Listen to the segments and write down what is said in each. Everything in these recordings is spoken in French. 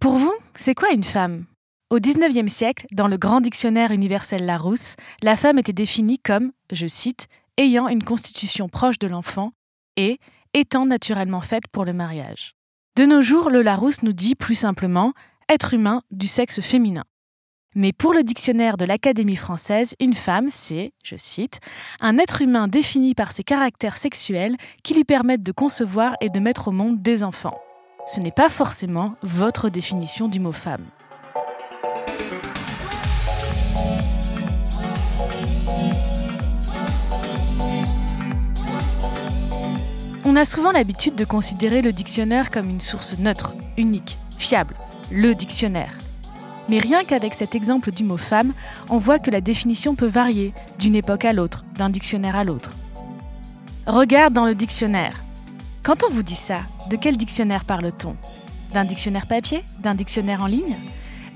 Pour vous, c'est quoi une femme? Au XIXe siècle, dans le grand dictionnaire universel Larousse, la femme était définie comme, je cite, ayant une constitution proche de l'enfant et étant naturellement faite pour le mariage. De nos jours, le Larousse nous dit plus simplement être humain du sexe féminin. Mais pour le dictionnaire de l'Académie française, une femme, c'est, je cite, un être humain défini par ses caractères sexuels qui lui permettent de concevoir et de mettre au monde des enfants ce n'est pas forcément votre définition du mot femme. On a souvent l'habitude de considérer le dictionnaire comme une source neutre, unique, fiable, le dictionnaire. Mais rien qu'avec cet exemple du mot femme, on voit que la définition peut varier d'une époque à l'autre, d'un dictionnaire à l'autre. Regarde dans le dictionnaire. Quand on vous dit ça, de quel dictionnaire parle-t-on? D'un dictionnaire papier? D'un dictionnaire en ligne?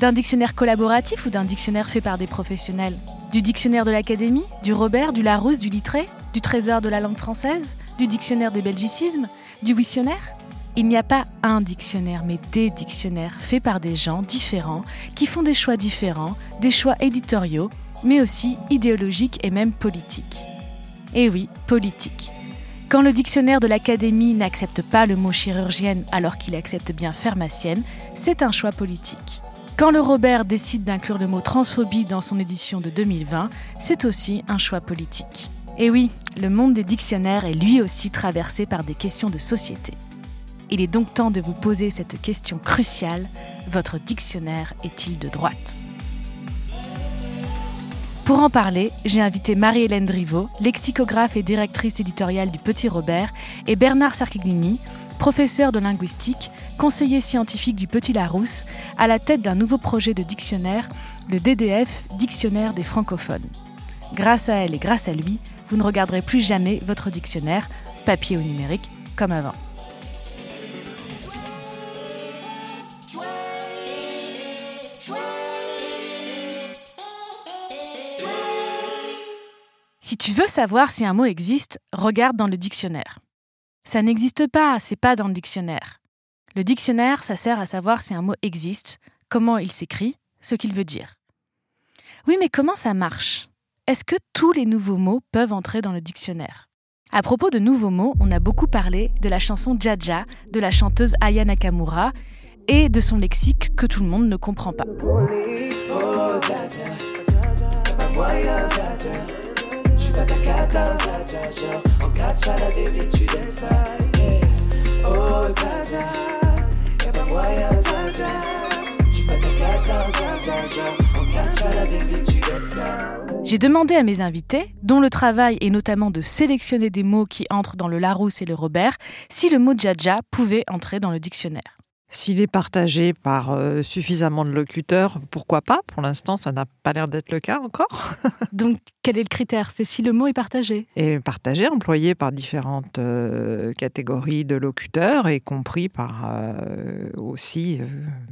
D'un dictionnaire collaboratif ou d'un dictionnaire fait par des professionnels? Du dictionnaire de l'Académie? Du Robert? Du Larousse? Du Littré? Du Trésor de la langue française? Du dictionnaire des belgicismes? Du Wissionnaire? Il n'y a pas un dictionnaire, mais des dictionnaires faits par des gens différents, qui font des choix différents, des choix éditoriaux, mais aussi idéologiques et même politiques. Et oui, politique. Quand le dictionnaire de l'Académie n'accepte pas le mot chirurgienne alors qu'il accepte bien pharmacienne, c'est un choix politique. Quand le Robert décide d'inclure le mot transphobie dans son édition de 2020, c'est aussi un choix politique. Et oui, le monde des dictionnaires est lui aussi traversé par des questions de société. Il est donc temps de vous poser cette question cruciale, votre dictionnaire est-il de droite? Pour en parler, j'ai invité Marie-Hélène Driveau, lexicographe et directrice éditoriale du Petit Robert, et Bernard Sarkiglini, professeur de linguistique, conseiller scientifique du Petit Larousse, à la tête d'un nouveau projet de dictionnaire, le DDF, Dictionnaire des francophones. Grâce à elle et grâce à lui, vous ne regarderez plus jamais votre dictionnaire, papier ou numérique, comme avant. Si tu veux savoir si un mot existe, regarde dans le dictionnaire. Ça n'existe pas, c'est pas dans le dictionnaire. Le dictionnaire, ça sert à savoir si un mot existe, comment il s'écrit, ce qu'il veut dire. Oui, mais comment ça marche? Est-ce que tous les nouveaux mots peuvent entrer dans le dictionnaire? À propos de nouveaux mots, on a beaucoup parlé de la chanson Jaja de la chanteuse Aya Nakamura et de son lexique que tout le monde ne comprend pas. J'ai demandé à mes invités, dont le travail est notamment de sélectionner des mots qui entrent dans le Larousse et le Robert, si le mot Jaja pouvait entrer dans le dictionnaire. S'il est partagé par euh, suffisamment de locuteurs, pourquoi pas? Pour l'instant, ça n'a pas l'air d'être le cas encore. Donc, quel est le critère? C'est si le mot est partagé? Et partagé, employé par différentes euh, catégories de locuteurs, y compris par euh, aussi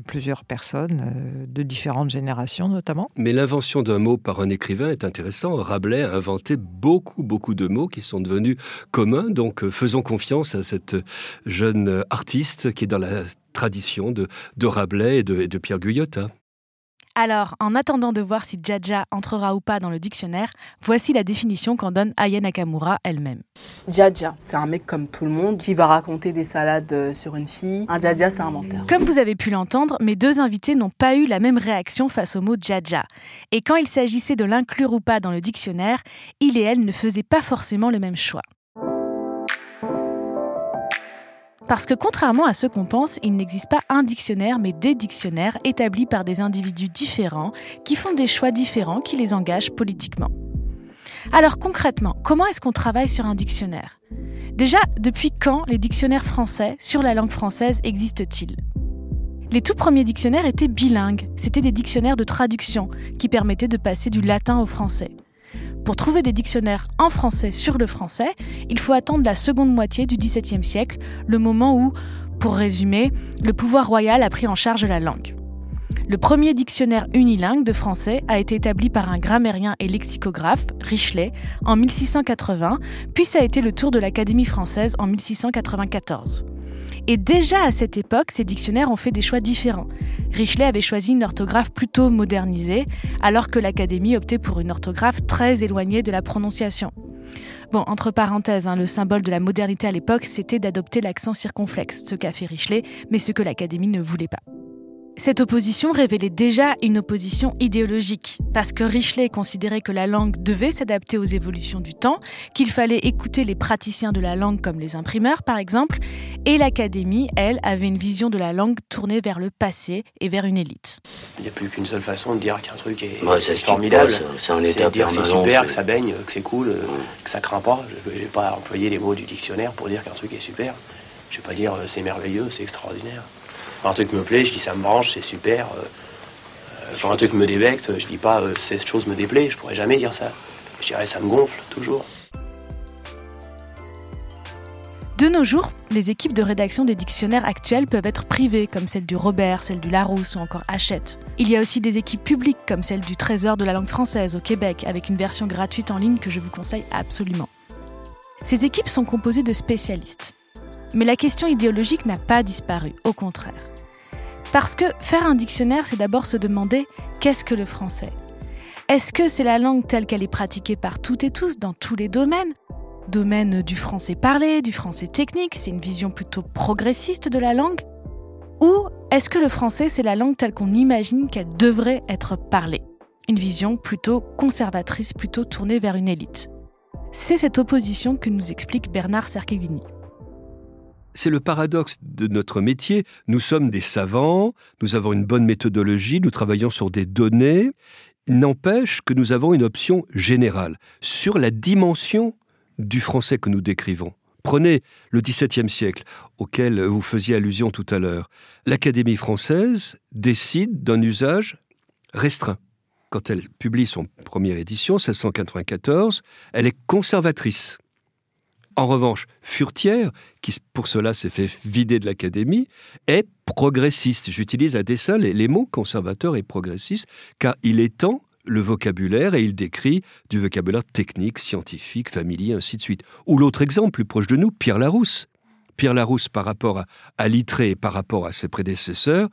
plusieurs personnes de différentes générations notamment. Mais l'invention d'un mot par un écrivain est intéressant. Rabelais a inventé beaucoup, beaucoup de mots qui sont devenus communs. Donc, faisons confiance à cette jeune artiste qui est dans la tradition de, de Rabelais et de, Pierre Guyotat. Alors, en attendant de voir si Jaja entrera ou pas dans le dictionnaire, voici la définition qu'en donne Aya Nakamura elle-même. Jaja, c'est un mec comme tout le monde qui va raconter des salades euh, sur une fille. Un Jaja, c'est un menteur. Comme vous avez pu l'entendre, mes deux invités n'ont pas eu la même réaction face au mot Jaja. Et quand il s'agissait de l'inclure ou pas dans le dictionnaire, il et elle ne faisaient pas forcément le même choix. Parce que contrairement à ce qu'on pense, il n'existe pas un dictionnaire, mais des dictionnaires établis par des individus différents qui font des choix différents qui les engagent politiquement. Alors concrètement, comment est-ce qu'on travaille sur un dictionnaire? Déjà, depuis quand les dictionnaires français sur la langue française existent-ils? Les tout premiers dictionnaires étaient bilingues, c'était des dictionnaires de traduction qui permettaient de passer du latin au français. Pour trouver des dictionnaires en français sur le français, il faut attendre la seconde moitié du XVIIe siècle, le moment où, pour résumer, le pouvoir royal a pris en charge la langue. Le premier dictionnaire unilingue de français a été établi par un grammairien et lexicographe, Richelet, en 1680, puis ça a été le tour de l'Académie française en 1694. Et déjà à cette époque, ces dictionnaires ont fait des choix différents. Richelet avait choisi une orthographe plutôt modernisée, alors que l'Académie optait pour une orthographe très éloignée de la prononciation. Bon, entre parenthèses, hein, le symbole de la modernité à l'époque, c'était d'adopter l'accent circonflexe, ce qu'a fait Richelet, mais ce que l'Académie ne voulait pas. Cette opposition révélait déjà une opposition idéologique, parce que Richelet considérait que la langue devait s'adapter aux évolutions du temps, qu'il fallait écouter les praticiens de la langue comme les imprimeurs par exemple, et l'Académie, elle, avait une vision de la langue tournée vers le passé et vers une élite. Il n'y a plus qu'une seule façon de dire qu'un truc est, Ouais, c'est est formidable. c'est un état de dire que c'est super, que ça baigne, que c'est cool, euh, que ça craint pas. Je ne vais pas employer les mots du dictionnaire pour dire qu'un truc est super. Je vais pas dire euh, c'est merveilleux, c'est extraordinaire. Quand un truc me plaît, je dis ça me branche, c'est super. euh, euh, quand un truc me débecte, je dis pas euh, cette chose me déplaît. Je pourrais jamais dire ça. Je dirais ça me gonfle toujours. De nos jours, les équipes de rédaction des dictionnaires actuels peuvent être privées, comme celle du Robert, celle du Larousse ou encore Hachette. Il y a aussi des équipes publiques, comme celle du Trésor de la langue française au Québec, avec une version gratuite en ligne que je vous conseille absolument. Ces équipes sont composées de spécialistes. Mais la question idéologique n'a pas disparu, au contraire. Parce que faire un dictionnaire, c'est d'abord se demander qu'est-ce que le français? Est-ce que c'est la langue telle qu'elle est pratiquée par toutes et tous dans tous les domaines? Domaine du français parlé, du français technique, c'est une vision plutôt progressiste de la langue? Ou est-ce que le français, c'est la langue telle qu'on imagine qu'elle devrait être parlée? Une vision plutôt conservatrice, plutôt tournée vers une élite. C'est cette opposition que nous explique Bernard Cerchellini. C'est le paradoxe de notre métier. Nous sommes des savants, nous avons une bonne méthodologie, nous travaillons sur des données. N'empêche que nous avons une option générale sur la dimension du français que nous décrivons. Prenez le XVIIe siècle, auquel vous faisiez allusion tout à l'heure. L'Académie française décide d'un usage restreint. Quand elle publie son première édition, 1694, elle est conservatrice. En revanche, Furtière, qui pour cela s'est fait vider de l'Académie, est progressiste. J'utilise à dessein les, mots conservateur et progressiste, car il étend le vocabulaire et il décrit du vocabulaire technique, scientifique, familier, ainsi de suite. Ou l'autre exemple plus proche de nous, Pierre Larousse. Pierre Larousse, par rapport à, à Littré et par rapport à ses prédécesseurs,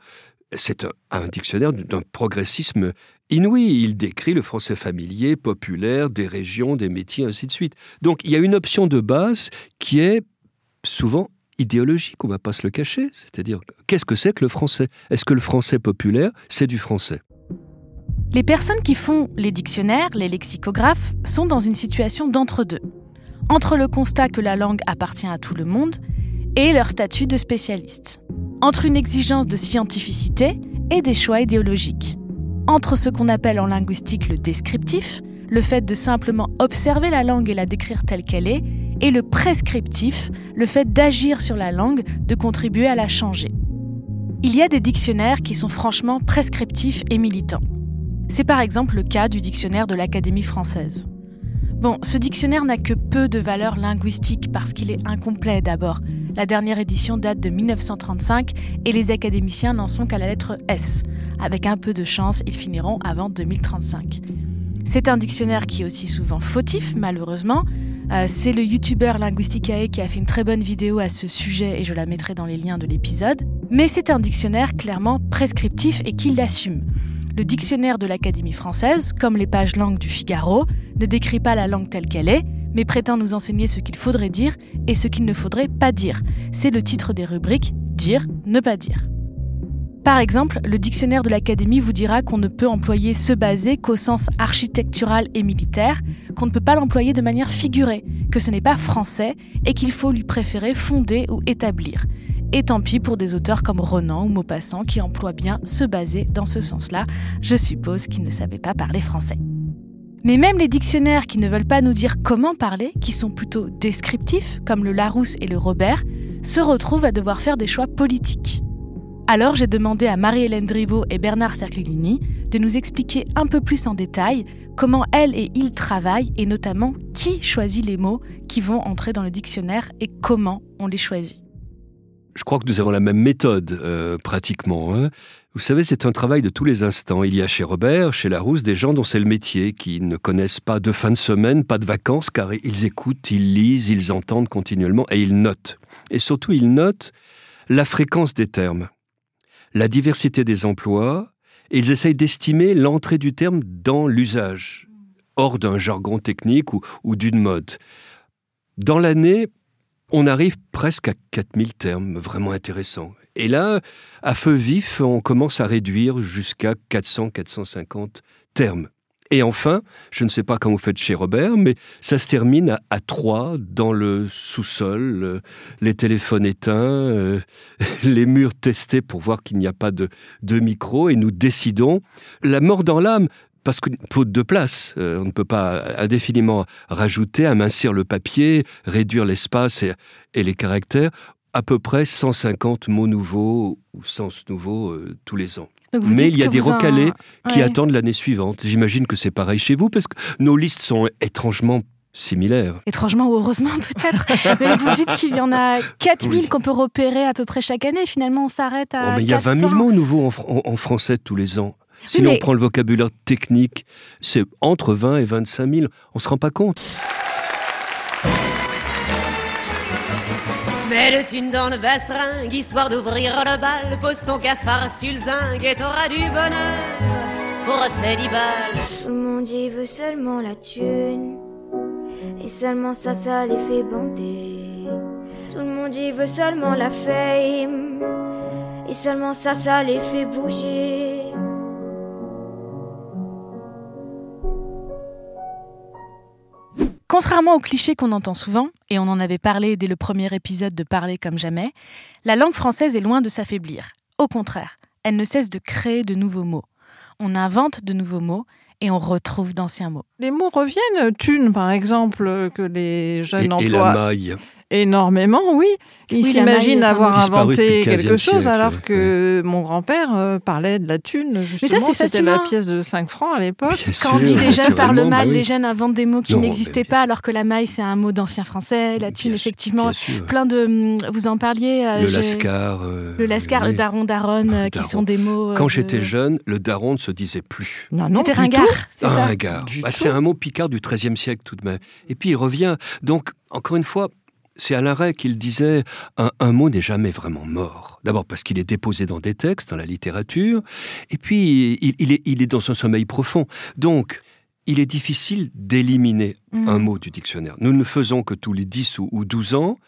c'est un, dictionnaire d'un progressisme inouï. Il décrit le français familier, populaire, des régions, des métiers, ainsi de suite. Donc il y a une option de base qui est souvent idéologique, on ne va pas se le cacher. C'est-à-dire, qu'est-ce que c'est que le français? Est-ce que le français populaire, c'est du français? Les personnes qui font les dictionnaires, les lexicographes, sont dans une situation d'entre-deux. Entre le constat que la langue appartient à tout le monde et leur statut de spécialiste. Entre une exigence de scientificité et des choix idéologiques. Entre ce qu'on appelle en linguistique le descriptif, le fait de simplement observer la langue et la décrire telle qu'elle est, et le prescriptif, le fait d'agir sur la langue, de contribuer à la changer. Il y a des dictionnaires qui sont franchement prescriptifs et militants. C'est par exemple le cas du dictionnaire de l'Académie française. Bon, ce dictionnaire n'a que peu de valeur linguistique parce qu'il est incomplet d'abord. La dernière édition date de 1935 et les académiciens n'en sont qu'à la lettre S. Avec un peu de chance, ils finiront avant 2035. C'est un dictionnaire qui est aussi souvent fautif, malheureusement. Euh, c'est le youtubeur Linguisticae qui a fait une très bonne vidéo à ce sujet et je la mettrai dans les liens de l'épisode. Mais c'est un dictionnaire clairement prescriptif et qui l'assume. Le dictionnaire de l'Académie française, comme les pages langues du Figaro, ne décrit pas la langue telle qu'elle est, mais prétend nous enseigner ce qu'il faudrait dire et ce qu'il ne faudrait pas dire. C'est le titre des rubriques Dire, ne pas dire. Par exemple, le dictionnaire de l'Académie vous dira qu'on ne peut employer se baser qu'au sens architectural et militaire, qu'on ne peut pas l'employer de manière figurée, que ce n'est pas français et qu'il faut lui préférer fonder ou établir. Et tant pis pour des auteurs comme Renan ou Maupassant qui emploient bien se baser dans ce sens-là. Je suppose qu'ils ne savaient pas parler français. Mais même les dictionnaires qui ne veulent pas nous dire comment parler, qui sont plutôt descriptifs, comme le Larousse et le Robert, se retrouvent à devoir faire des choix politiques. Alors j'ai demandé à Marie-Hélène Driveau et Bernard Cerclini de nous expliquer un peu plus en détail comment elles et ils travaillent et notamment qui choisit les mots qui vont entrer dans le dictionnaire et comment on les choisit. Je crois que nous avons la même méthode, euh, pratiquement. hein. Vous savez, c'est un travail de tous les instants. Il y a chez Robert, chez Larousse, des gens dont c'est le métier, qui ne connaissent pas de fin de semaine, pas de vacances, car ils écoutent, ils lisent, ils entendent continuellement et ils notent. Et surtout, ils notent la fréquence des termes, la diversité des emplois, et ils essayent d'estimer l'entrée du terme dans l'usage, hors d'un jargon technique ou, ou d'une mode. Dans l'année, on arrive presque à 4000 termes vraiment intéressants. Et là, à feu vif, on commence à réduire jusqu'à 400-450 termes. Et enfin, je ne sais pas comment vous faites chez Robert, mais ça se termine à, 3 dans le sous-sol, euh, les téléphones éteints, euh, les murs testés pour voir qu'il n'y a pas de, de micro, et nous décidons, la mort dans l'âme, parce que faute de place, euh, on ne peut pas indéfiniment rajouter, amincir le papier, réduire l'espace et, et les caractères, à peu près 150 mots nouveaux ou sens nouveaux euh, tous les ans. Mais il y a des en- recalés qui Ouais. attendent l'année suivante. J'imagine que c'est pareil chez vous parce que nos listes sont étrangement similaires. Étrangement ou heureusement peut-être. Mais vous dites qu'il y en a 4000 Oui. qu'on peut repérer à peu près chaque année. Finalement, on s'arrête à Oh, mais il y a 20 000 400. mots nouveaux en, fr- en- en français tous les ans. Si mais- on prend le vocabulaire technique, c'est entre 20 et 25 000. On se rend pas compte. Mets le thune dans le bastringue, histoire d'ouvrir le bal. Pose ton cafard sur le zinc et t'auras du bonheur pour tes dix balles. Tout le monde y veut seulement la thune. Et seulement ça, ça les fait bander. Tout le monde y veut seulement la fame. Et seulement ça, ça les fait bouger. Contrairement aux clichés qu'on entend souvent, et on en avait parlé dès le premier épisode de Parler comme jamais, la langue française est loin de s'affaiblir. Au contraire, elle ne cesse de créer de nouveaux mots. On invente de nouveaux mots et on retrouve d'anciens mots. Les mots reviennent. Thune, par exemple, que les Et, jeunes et la emploient maille. Énormément, oui. Ils Oui, s'imaginent avoir inventé le quelque 15e chose siècle, alors que mon grand-père euh, parlait de la thune. Justement, c'est c'était la pièce de 5 francs à l'époque. Quand on dit les jeunes parlent mal, bah oui. les jeunes inventent des mots qui n'existaient mais- pas, alors que la maille, c'est un mot d'ancien français, la thune, Bien effectivement. bien sûr. Plein de. hum, Vous en parliez. euh, Le j'ai- lascar. euh, Le lascar, oui. le daron, daronne, euh, qui Daron. sont des mots. euh, Quand j'étais jeune, le daron ne se disait plus. Non, non, C'était ringard, c'est Ah, ça. Du Bah, c'est un mot picard du XIIIe siècle tout de même. Et puis il revient. Donc, encore une fois, c'est Alain Ray qui le disait, un, un mot n'est jamais vraiment mort. D'abord parce qu'il est déposé dans des textes, dans la littérature, et puis il, il est, il est dans un sommeil profond. Donc, il est difficile d'éliminer Mhm. un mot du dictionnaire. Nous ne le faisons que tous les 10 ou, ou 12 ans,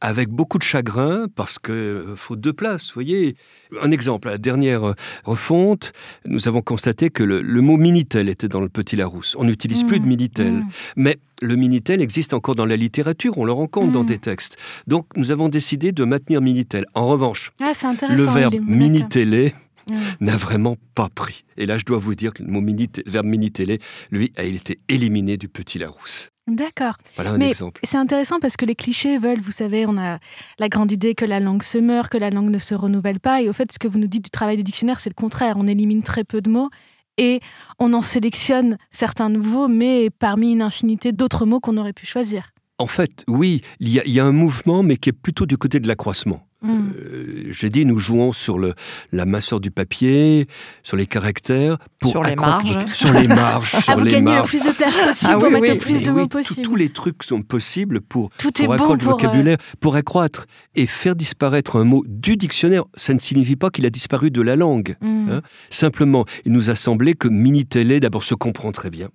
avec beaucoup de chagrin, parce que euh, faute de place, vous voyez. Un exemple, à la dernière euh, refonte, nous avons constaté que le, le mot Minitel était dans le Petit Larousse. On n'utilise plus de Mhm. Minitel. Mhm. Mais le Minitel existe encore dans la littérature, on le rencontre dans Mhm. des textes. Donc nous avons décidé de maintenir Minitel. En revanche, Ah, le verbe est- Minitélé Mhm. n'a vraiment pas pris. Et là, je dois vous dire que le mot verbe Minitélé, lui, a été éliminé du Petit Larousse. D'accord. Voilà un Mais exemple. c'est intéressant parce que les clichés veulent, vous savez, on a la grande idée que la langue se meurt, que la langue ne se renouvelle pas. Et au fait, ce que vous nous dites du travail des dictionnaires, c'est le contraire. On élimine très peu de mots et on en sélectionne certains nouveaux, mais parmi une infinité d'autres mots qu'on aurait pu choisir. En fait, oui, il y, a, il y a un mouvement, mais qui est plutôt du côté de l'accroissement. Mm. Euh, J'ai dit, nous jouons sur le, la masseur du papier, sur les caractères, pour Sur les marges. le- sur les marges, Ah, sur vous les gagnez le marges. plus de place possible Ah pour oui, mettre oui. le plus de mots possible. tous les trucs sont possibles pour, Tout est pour bon accroître pour, le vocabulaire, pour accroître et faire disparaître un mot du dictionnaire. Ça ne signifie pas qu'il a disparu de la langue. euh, mm, Hein Simplement, il nous a semblé que Minitélé, d'abord, se comprend très bien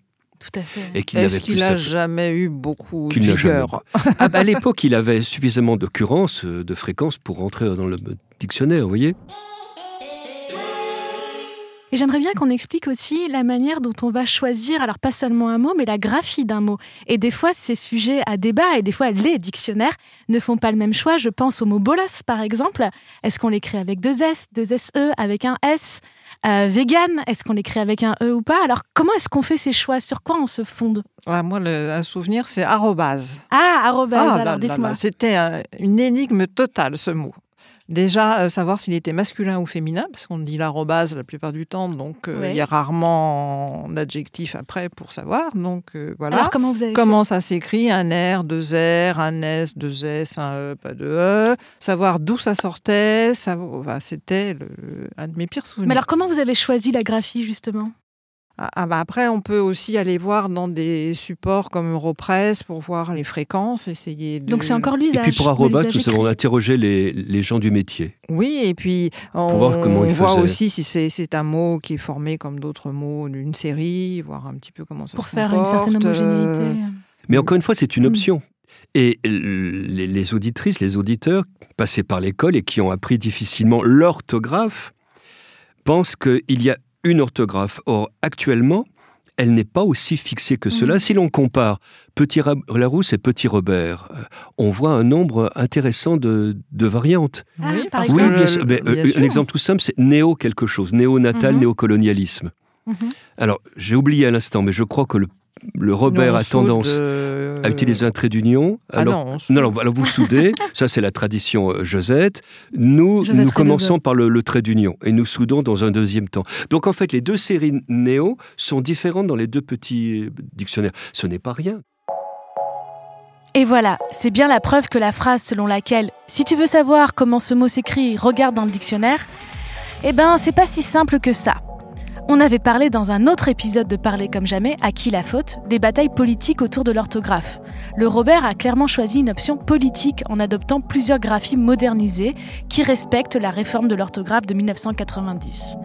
tout à fait. et qu'il Est-ce qu'il sa a jamais eu beaucoup de n'a vigueur Ah bah, à l'époque, il avait suffisamment d'occurrences, euh, de fréquences pour rentrer dans le dictionnaire, vous voyez Et j'aimerais bien qu'on explique aussi la manière dont on va choisir, alors pas seulement un mot, mais la graphie d'un mot. Et des fois, c'est sujet à débat, et des fois, les dictionnaires ne font pas le même choix. Je pense au mot bolas, par exemple. Est-ce qu'on l'écrit avec deux S, deux SE, avec un S? Euh, Vegan, est-ce qu'on l'écrit avec un E ou pas? Alors, comment est-ce qu'on fait ces choix? Sur quoi on se fonde? Ah, Moi, le- un souvenir, c'est arrobase. Ah, arrobase, Ah, alors dites-moi. C'était un- une énigme totale, ce mot. Déjà, euh, savoir s'il était masculin ou féminin, parce qu'on dit l'arrobase la plupart du temps, donc euh, Ouais. il y a rarement d'adjectif après pour savoir. Donc euh, voilà. Alors, comment vous avez fait Comment ça s'écrit? Un R, deux R, un S, deux S, un E, pas de E. Savoir d'où ça sortait, ça, enfin, c'était le- un de mes pires souvenirs. Mais alors, comment vous avez choisi la graphie, justement? Après, on peut aussi aller voir dans des supports comme Europress pour voir les fréquences, essayer de... Donc c'est encore l'usage. Et puis pour Arrobas, nous avons interrogé les, les, gens du métier. Oui, et puis on, voir comment on voit aussi si c'est un mot qui est formé comme d'autres mots d'une série, voir un petit peu comment ça pour se. Pour faire une certaine homogénéité. Mais encore une fois, c'est une mm. option. Et les, les, auditrices, les auditeurs passés par l'école et qui ont appris difficilement l'orthographe pensent qu'il y a une orthographe. Or, actuellement, elle n'est pas aussi fixée que cela. Mhm. Si l'on compare Petit Larousse et Petit Robert, euh, on voit un nombre intéressant de, variantes. Ah, oui, bien, sûr. Euh, un exemple tout simple, c'est néo quelque chose, néonatal, mhm. néocolonialisme. Mhm. Alors, j'ai oublié à l'instant, mais je crois que le le Robert a tendance à utiliser un trait d'union. Ah alors, non, alors, vous soudez, ça c'est la tradition euh, Josette. Nous, nous commençons par le, trait d'union et nous soudons dans un deuxième temps. Donc en fait, les deux séries néo sont différentes dans les deux petits dictionnaires. Ce n'est pas rien. Et voilà, c'est bien la preuve que la phrase selon laquelle si tu veux savoir comment ce mot s'écrit, regarde dans le dictionnaire, eh ben c'est pas si simple que ça. On avait parlé dans un autre épisode de Parler comme jamais, à qui la faute, des batailles politiques autour de l'orthographe. Le Robert a clairement choisi une option politique en adoptant plusieurs graphies modernisées qui respectent la réforme de l'orthographe de 1990.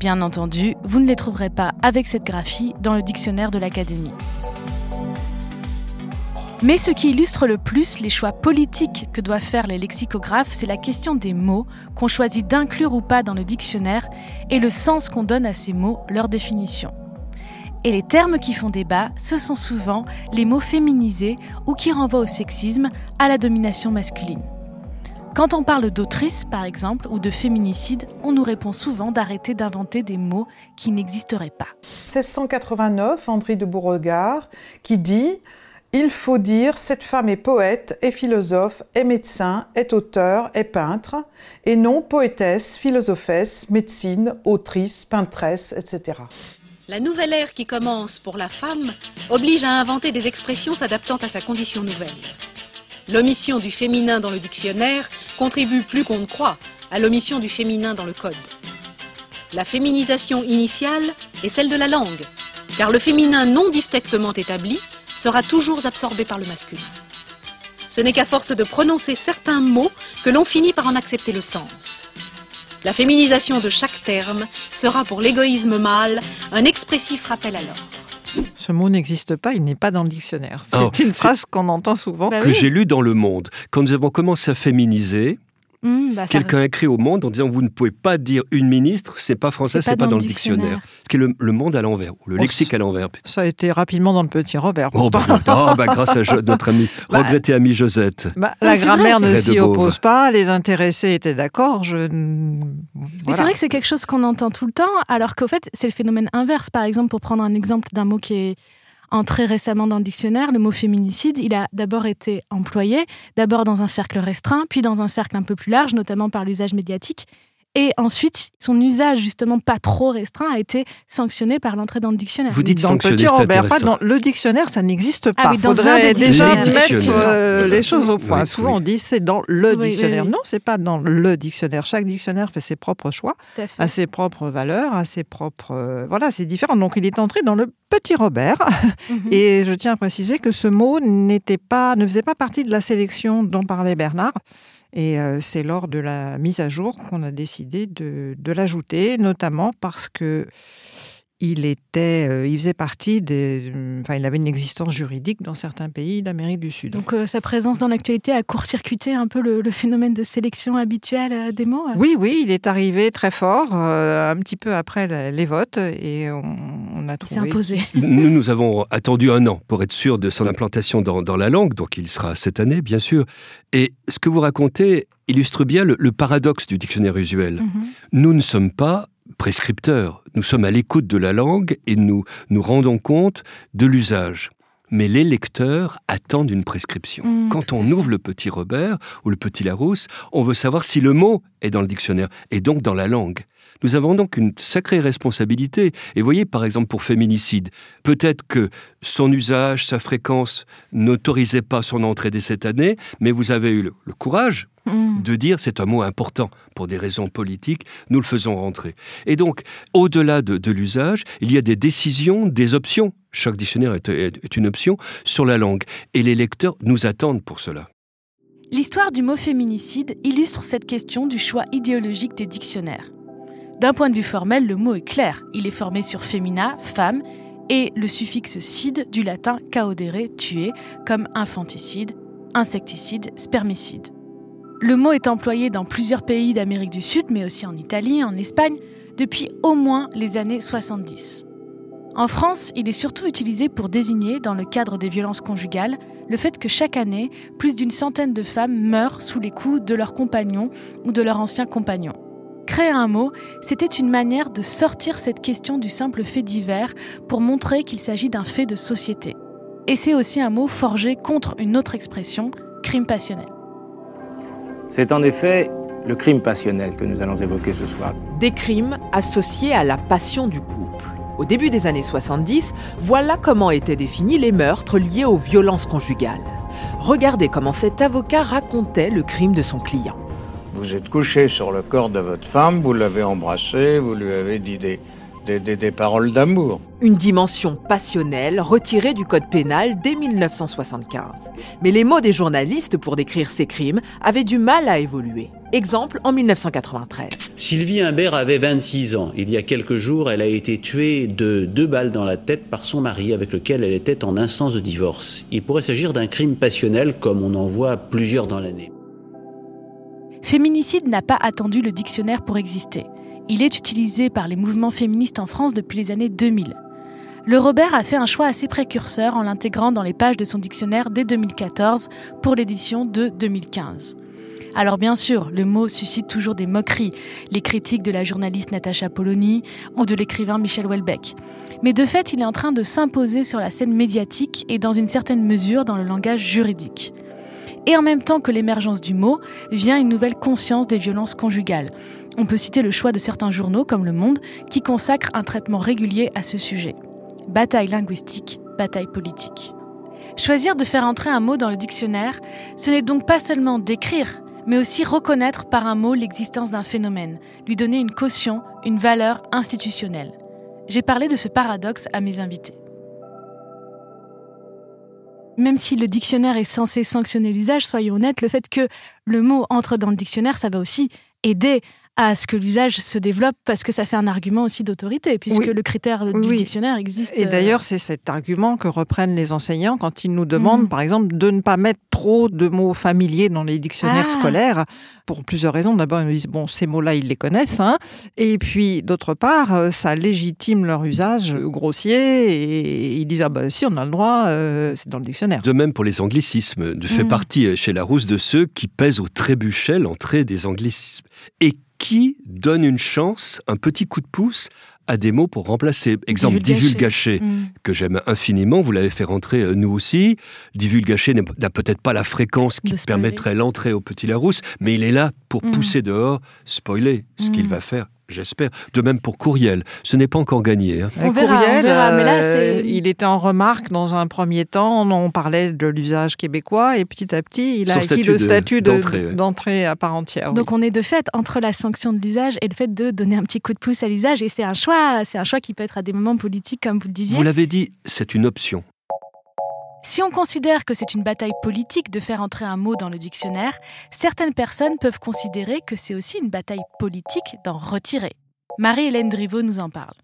Bien entendu, vous ne les trouverez pas avec cette graphie dans le dictionnaire de l'Académie. Mais ce qui illustre le plus les choix politiques que doivent faire les lexicographes, c'est la question des mots qu'on choisit d'inclure ou pas dans le dictionnaire et le sens qu'on donne à ces mots, leur définition. Et les termes qui font débat, ce sont souvent les mots féminisés ou qui renvoient au sexisme, à la domination masculine. Quand on parle d'autrice, par exemple, ou de féminicide, on nous répond souvent d'arrêter d'inventer des mots qui n'existeraient pas. 1689, André de Beauregard, qui dit il faut dire cette femme est poète, est philosophe, est médecin, est auteur, est peintre, et non poétesse, philosophesse, médecine, autrice, peintresse, etc. La nouvelle ère qui commence pour la femme oblige à inventer des expressions s'adaptant à sa condition nouvelle. L'omission du féminin dans le dictionnaire contribue plus qu'on ne croit à l'omission du féminin dans le code. La féminisation initiale est celle de la langue, car le féminin non distinctement établi sera toujours absorbé par le masculin. Ce n'est qu'à force de prononcer certains mots que l'on finit par en accepter le sens. La féminisation de chaque terme sera pour l'égoïsme mâle un expressif rappel à l'ordre. Ce mot n'existe pas, il n'est pas dans le dictionnaire. C'est oh, une phrase qu'on entend souvent. Bah que j'ai lu dans Le Monde. Quand nous avons commencé à féminiser, Mmh, bah, Quelqu'un écrit au monde en disant vous ne pouvez pas dire une ministre, c'est pas français, c'est pas, pas, dans, le dictionnaire. Ce qui est le, monde à l'envers, ou le oh, lexique à l'envers. Ça a été rapidement dans le petit Robert. Oh, bah, oh, bah, grâce à notre ami, bah, regretté ami Josette. la grammaire ne s'y oppose pas, les intéressés étaient d'accord. Je... Mais c'est vrai que c'est quelque chose qu'on entend tout le temps, alors qu'au fait, c'est le phénomène inverse. Par exemple, pour prendre un exemple d'un mot qui est entré récemment dans le dictionnaire, le mot féminicide, il a d'abord été employé, d'abord dans un cercle restreint, puis dans un cercle un peu plus large, notamment par l'usage médiatique. Et ensuite, son usage justement pas trop restreint a été sanctionné par l'entrée dans le dictionnaire. Vous dites dans le petit Robert, pas dans le dictionnaire, ça n'existe ah pas. Il faudrait déjà mettre euh, les choses au point. Souvent, on dit c'est dans le dictionnaire. Non, c'est pas dans le dictionnaire. Chaque dictionnaire fait ses propres choix, a ses propres valeurs, a ses propres. Euh, voilà, c'est différent. Donc, il est entré dans le petit Robert. Mhm. Et je tiens à préciser que ce mot n'était pas, ne faisait pas partie de la sélection dont parlait Bernard. Et euh, c'est lors de la mise à jour qu'on a décidé de, de l'ajouter, notamment parce que il était, euh, il faisait partie des, enfin, il avait une existence juridique dans certains pays d'Amérique du Sud. Donc euh, sa présence dans l'actualité a court-circuité un peu le, phénomène de sélection habituel euh, des mots. Oui, oui, il est arrivé très fort, un petit peu après les votes, et on, a trouvé. s'est imposé. Nous, nous avons attendu un an pour être sûr de son implantation dans, dans, la langue, donc il sera cette année, bien sûr. Et ce que vous racontez illustre bien le, paradoxe du dictionnaire usuel. Mhm. Nous ne sommes pas prescripteurs. Nous sommes à l'écoute de la langue et nous nous rendons compte de l'usage. Mais les lecteurs attendent une prescription. Mmh, Quand on ouvre le petit Robert ou le petit Larousse, on veut savoir si le mot est dans le dictionnaire et donc dans la langue. Nous avons donc une sacrée responsabilité. Et voyez, par exemple, pour féminicide, peut-être que son usage, sa fréquence n'autorisaient pas son entrée dès cette année, mais vous avez eu le, courage mm. de dire c'est un mot important pour des raisons politiques, nous le faisons rentrer. Et donc, au-delà de, l'usage, il y a des décisions, des options. Chaque dictionnaire est une option sur la langue. Et les lecteurs nous attendent pour cela. L'histoire du mot féminicide illustre cette question du choix idéologique des dictionnaires. D'un point de vue formel, le mot est clair. Il est formé sur fémina, femme, et le suffixe cide du latin caudere, tuer, comme infanticide, insecticide, spermicide. Le mot est employé dans plusieurs pays d'Amérique du Sud, mais aussi en Italie, en Espagne, depuis au moins les années 70. En France, il est surtout utilisé pour désigner, dans le cadre des violences conjugales, le fait que chaque année, plus d'une centaine de femmes meurent sous les coups de leurs compagnons ou de leurs anciens compagnons. Créer un mot, c'était une manière de sortir cette question du simple fait divers pour montrer qu'il s'agit d'un fait de société. Et c'est aussi un mot forgé contre une autre expression, crime passionnel. C'est en effet le crime passionnel que nous allons évoquer ce soir. Des crimes associés à la passion du couple. Au début des années 70, voilà comment étaient définis les meurtres liés aux violences conjugales. Regardez comment cet avocat racontait le crime de son client. Vous êtes couché sur le corps de votre femme, vous l'avez embrassée, vous lui avez dit des, des, paroles d'amour. Une dimension passionnelle retirée du code pénal dès 1975. Mais les mots des journalistes pour décrire ces crimes avaient du mal à évoluer. Exemple en 1993. Sylvie Imbert avait 26 ans. Il y a quelques jours, elle a été tuée de deux balles dans la tête par son mari avec lequel elle était en instance de divorce. Il pourrait s'agir d'un crime passionnel comme on en voit plusieurs dans l'année. Féminicide n'a pas attendu le dictionnaire pour exister. Il est utilisé par les mouvements féministes en France depuis les années 2000. Le Robert a fait un choix assez précurseur en l'intégrant dans les pages de son dictionnaire dès 2014 pour l'édition de 2015. Alors bien sûr, le mot suscite toujours des moqueries, les critiques de la journaliste Natacha Polony ou de l'écrivain Michel Houellebecq. Mais de fait, il est en train de s'imposer sur la scène médiatique et dans une certaine mesure dans le langage juridique. Et en même temps que l'émergence du mot, vient une nouvelle conscience des violences conjugales. On peut citer le choix de certains journaux comme Le Monde qui consacrent un traitement régulier à ce sujet. Bataille linguistique, bataille politique. Choisir de faire entrer un mot dans le dictionnaire, ce n'est donc pas seulement d'écrire, mais aussi reconnaître par un mot l'existence d'un phénomène, lui donner une caution, une valeur institutionnelle. J'ai parlé de ce paradoxe à mes invités même si le dictionnaire est censé sanctionner l'usage, soyons honnêtes, le fait que le mot entre dans le dictionnaire, ça va aussi aider à ce que l'usage se développe parce que ça fait un argument aussi d'autorité, puisque le critère du dictionnaire existe. Et d'ailleurs, c'est cet argument que reprennent les enseignants quand ils nous demandent, mm. par exemple, de ne pas mettre trop de mots familiers dans les dictionnaires ah. scolaires, pour plusieurs raisons. D'abord, ils nous disent, bon, ces mots-là, ils les connaissent, hein. et puis, d'autre part, euh, ça légitime leur usage grossier, et ils disent, ah ben si, on a le droit, euh, c'est dans le dictionnaire. De même pour les anglicismes, de fait mm. partie euh, chez Larousse de ceux qui pèsent au trébuchet l'entrée des anglicismes. Et qui donne une chance, un petit coup de pouce à des mots pour remplacer. Exemple, divulgaché, mm. que j'aime infiniment, vous l'avez fait rentrer euh, nous aussi. Divulgaché n'a peut-être pas la fréquence qui permettrait l'entrée au Petit Larousse, mais il est là pour mm. pousser dehors, spoiler ce qu'il mm. va faire J'espère. De même pour Courriel. Ce n'est pas encore gagné. Hein. On Courriel, euh, il était en remarque dans un premier temps. On parlait de l'usage québécois et petit à petit, il a acquis le statut d'entrée à part entière. Donc on est de fait entre la sanction de l'usage et le fait de donner un petit coup de pouce à l'usage. Et c'est un choix, c'est un choix qui peut être à des moments politiques, comme vous le disiez. Vous l'avez dit, c'est une option. Si on considère que c'est une bataille politique de faire entrer un mot dans le dictionnaire, certaines personnes peuvent considérer que c'est aussi une bataille politique d'en retirer. Marie-Hélène Driveau nous en parle.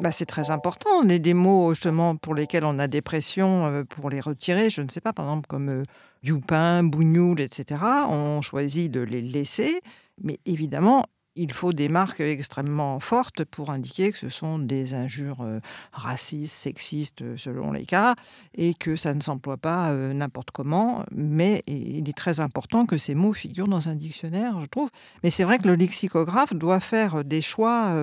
Bah, c'est très important. On a des mots justement pour lesquels on a des pressions euh, pour les retirer. Je ne sais pas, par exemple comme euh, youpin, bougnoul, etc. On choisit de les laisser. Mais évidemment, il faut des marques extrêmement fortes pour indiquer que ce sont des injures euh, racistes, sexistes euh, selon les cas, et que ça ne s'emploie pas euh, n'importe comment. Mais il est très important que ces mots figurent dans un dictionnaire, je trouve. Mais c'est vrai que le lexicographe doit faire des choix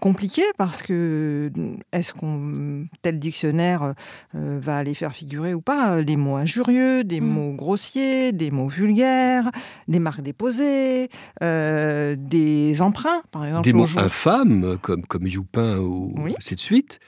compliqués parce que est-ce qu'on tel dictionnaire va aller faire figurer ou pas les mots injurieux, des mmh. mots grossiers, des mots vulgaires, des marques déposées. Euh, des emprunts, par exemple. Des mots infâmes, comme, comme Youpin ou ainsi de suite,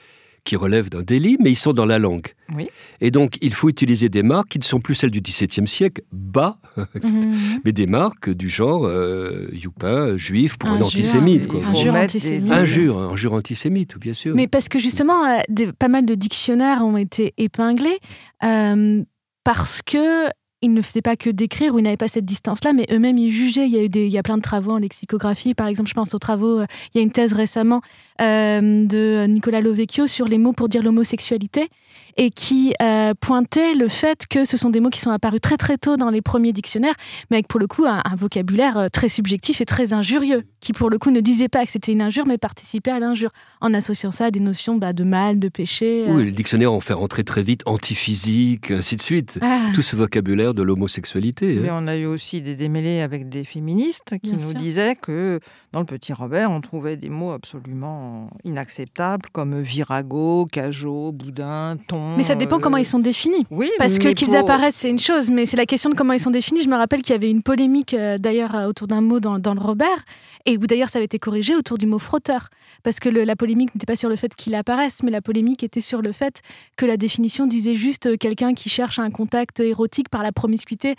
qui relèvent d'un délit, mais ils sont dans la langue. Oui. Et donc, il faut utiliser des marques qui ne sont plus celles du XVIIe siècle, bas, mhm. mais des marques du genre euh, youpin, juif, pour un, antisémite. Quoi. Injure antisémite. Injure, injure antisémite, bien sûr. Mais parce que justement, euh, pas mal de dictionnaires ont été épinglés euh, parce que ils ne faisaient pas que d'écrire ou ils n'avaient pas cette distance-là, mais eux-mêmes ils jugeaient. Il y a eu des, il y a plein de travaux en lexicographie. Par exemple, je pense aux travaux. il y a une thèse récemment de Nicolas Lovecchio sur les mots pour dire l'homosexualité et qui euh, pointait le fait que ce sont des mots qui sont apparus très très tôt dans les premiers dictionnaires, mais avec pour le coup un, vocabulaire euh, très subjectif et très injurieux, qui pour le coup ne disait pas que c'était une injure, mais participait à l'injure, en associant ça à des notions bah, de mal, de péché. Euh. Oui, les dictionnaires ont fait rentrer très vite antiphysique, ainsi de suite. Ah. Tout ce vocabulaire de l'homosexualité. Mais hein. on a eu aussi des démêlés avec des féministes qui nous disaient que dans le Petit Robert, on trouvait des mots absolument inacceptables comme virago, cajot, boudin, ton mais ça dépend comment ils sont définis. Oui, Parce que qu'ils apparaissent, c'est une chose, mais c'est la question de comment ils sont définis. Je me rappelle qu'il y avait une polémique euh, d'ailleurs euh, autour d'un mot dans, dans, le Robert, et où d'ailleurs ça avait été corrigé autour du mot frotteur. Parce que la polémique n'était pas sur le fait qu'il apparaisse, mais la polémique était sur le fait que la définition disait juste euh, quelqu'un qui cherche un contact érotique par la promiscuité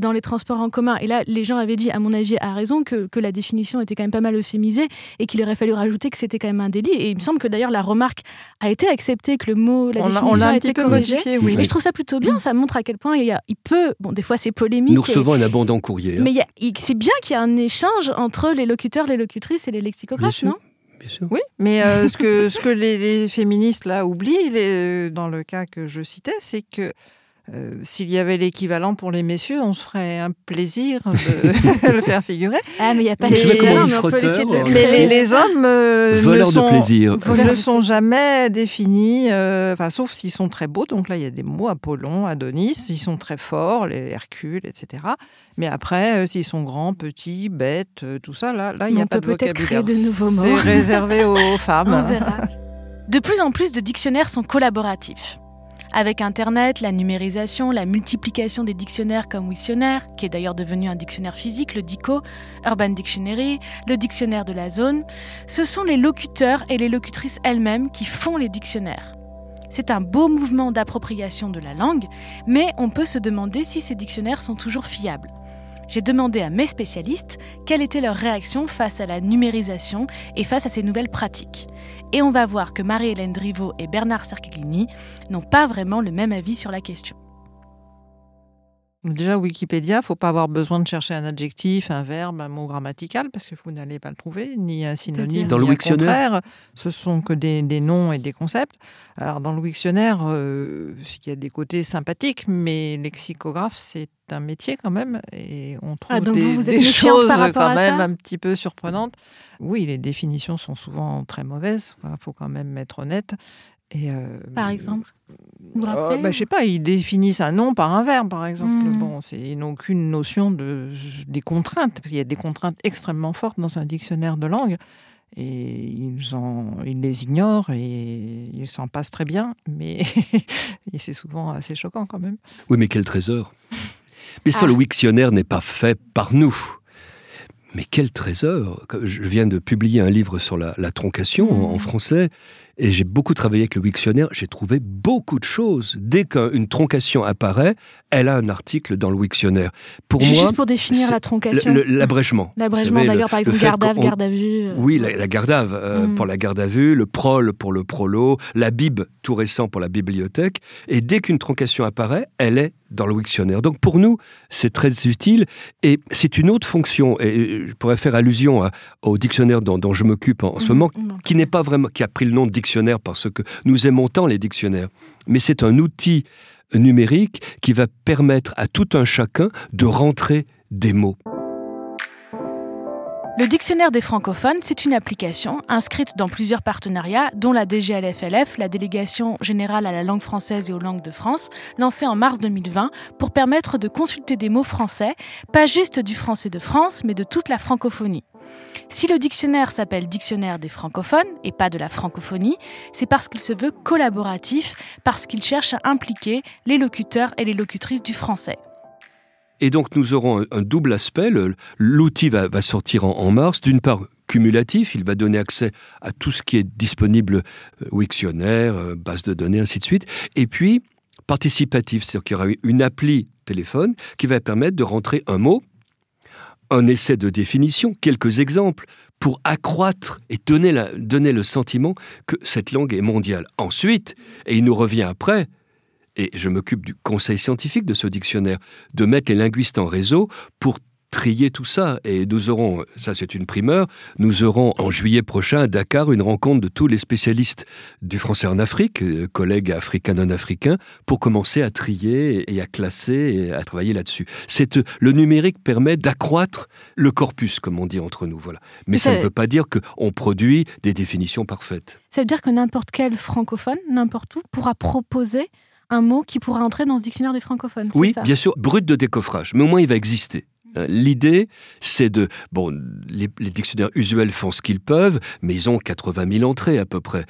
dans les transports en commun. Et là, les gens avaient dit, à mon avis, à raison, que, que la définition était quand même pas mal euphémisée et qu'il aurait fallu rajouter que c'était quand même un délit. Et il me semble que d'ailleurs la remarque a été acceptée, que le mot, la définition on a, un petit peu modifié. Oui. Mais je trouve ça plutôt bien. Ça montre à quel point il, y a, il peut. Bon, des fois c'est polémique. Nous recevons un abondant courrier. Hein. Mais c'est bien qu'il y ait un échange entre les locuteurs, les locutrices et les lexicographes, non? Bien sûr. Oui, mais euh, ce que, ce que les, féministes là oublient, les, dans le cas que je citais, c'est que euh, s'il y avait l'équivalent pour les messieurs, on se ferait un plaisir de le faire figurer. Ah, mais il n'y a pas l'équivalent, mais on peut essayer de le Mais les, hommes euh, ne, sont, ne sont jamais définis, euh, sauf s'ils sont très beaux. Donc là, il y a des mots, Apollon, Adonis, ils sont très forts, les Hercule, etc. Mais après, s'ils sont grands, petits, bêtes, tout ça, là, là il n'y a pas de vocabulaire. de nouveaux mots. C'est réservé aux femmes. On verra. De plus en plus de dictionnaires sont collaboratifs. Avec Internet, la numérisation, la multiplication des dictionnaires comme Wiktionnaire, qui est d'ailleurs devenu un dictionnaire physique, le DICO, Urban Dictionary, le dictionnaire de la zone, ce sont les locuteurs et les locutrices elles-mêmes qui font les dictionnaires. C'est un beau mouvement d'appropriation de la langue, mais on peut se demander si ces dictionnaires sont toujours fiables. J'ai demandé à mes spécialistes quelle était leur réaction face à la numérisation et face à ces nouvelles pratiques. Et on va voir que Marie-Hélène Driveau et Bernard Cerchiglini n'ont pas vraiment le même avis sur la question. Déjà, Wikipédia, il ne faut pas avoir besoin de chercher un adjectif, un verbe, un mot grammatical, parce que vous n'allez pas le trouver, ni un synonyme, dans ni le un contraire. Ce sont que des, noms et des concepts. Alors, dans le Wiktionnaire, euh, il y a des côtés sympathiques, mais lexicographe, c'est un métier quand même, et on trouve ah, des, choses quand même un petit peu surprenantes. Oui, les définitions sont souvent très mauvaises, il faut quand même être honnête. Et, euh, Par exemple vous euh, bah, je sais pas, ils définissent un nom par un verbe, par exemple. Hmm. Bon, ils n'ont qu'une notion de, des contraintes, parce qu'il y a des contraintes extrêmement fortes dans un dictionnaire de langue. Et ils, en, ils les ignorent et ils s'en passent très bien, mais c'est souvent assez choquant quand même. Oui, mais quel trésor Mais ça, le ah. Wiktionnaire n'est pas fait par nous. Mais quel trésor Je viens de publier un livre sur la, troncation en, hmm. français et j'ai beaucoup travaillé avec le Wiktionnaire, j'ai trouvé beaucoup de choses. Dès qu'une troncation apparaît, elle a un article dans le Wiktionnaire. Pour Juste moi, Juste pour définir la troncation. L'abrègement. L'abrègement, d'accord, par exemple, garde à garde à vue. Euh. Oui, la, garde à euh, mm. pour la garde à vue, le prol pour le prolo, la bib tout récent pour la bibliothèque. Et dès qu'une troncation apparaît, elle est dans le Wiktionnaire. Donc pour nous, c'est très utile et c'est une autre fonction. Et je pourrais faire allusion au dictionnaire dont, je m'occupe en, ce mm. moment, qui n'est pas vraiment, qui a pris le nom de dictionnaire parce que nous aimons tant les dictionnaires. Mais c'est un outil numérique qui va permettre à tout un chacun de rentrer des mots. Le dictionnaire des francophones, c'est une application inscrite dans plusieurs partenariats, dont la DGLFLF, la Délégation générale à la langue française et aux langues de France, lancée en mars 2020 pour permettre de consulter des mots français, pas juste du français de France, mais de toute la francophonie. Si le dictionnaire s'appelle Dictionnaire des francophones et pas de la francophonie, c'est parce qu'il se veut collaboratif, parce qu'il cherche à impliquer les locuteurs et les locutrices du français. Et donc nous aurons un, double aspect. L'outil va, sortir en, mars. D'une part, cumulatif, il va donner accès à tout ce qui est disponible, euh, Wiktionnaire, euh, base de données, ainsi de suite. Et puis, participatif, c'est-à-dire qu'il y aura une appli téléphone qui va permettre de rentrer un mot, un essai de définition, quelques exemples, pour accroître et donner, le sentiment que cette langue est mondiale. Ensuite, et il nous revient après, et je m'occupe du conseil scientifique de ce dictionnaire, de mettre les linguistes en réseau pour trier tout ça. Et nous aurons, ça c'est une primeur, nous aurons en juillet prochain à Dakar une rencontre de tous les spécialistes du français en Afrique, euh, collègues africains non africains, pour commencer à trier et à classer et à travailler là-dessus. C'est euh, le numérique permet d'accroître le corpus, comme on dit entre nous, voilà. Mais ça, ne veut pas dire qu'on produit des définitions parfaites. Ça veut dire que n'importe quel francophone, n'importe où, pourra proposer un mot qui pourra entrer dans ce dictionnaire des francophones. Oui, bien sûr, brut de décoffrage, mais au moins il va exister. Euh, l'idée, c'est de... Bon, les, dictionnaires usuels font ce qu'ils peuvent, mais ils ont 80 000 entrées à peu près.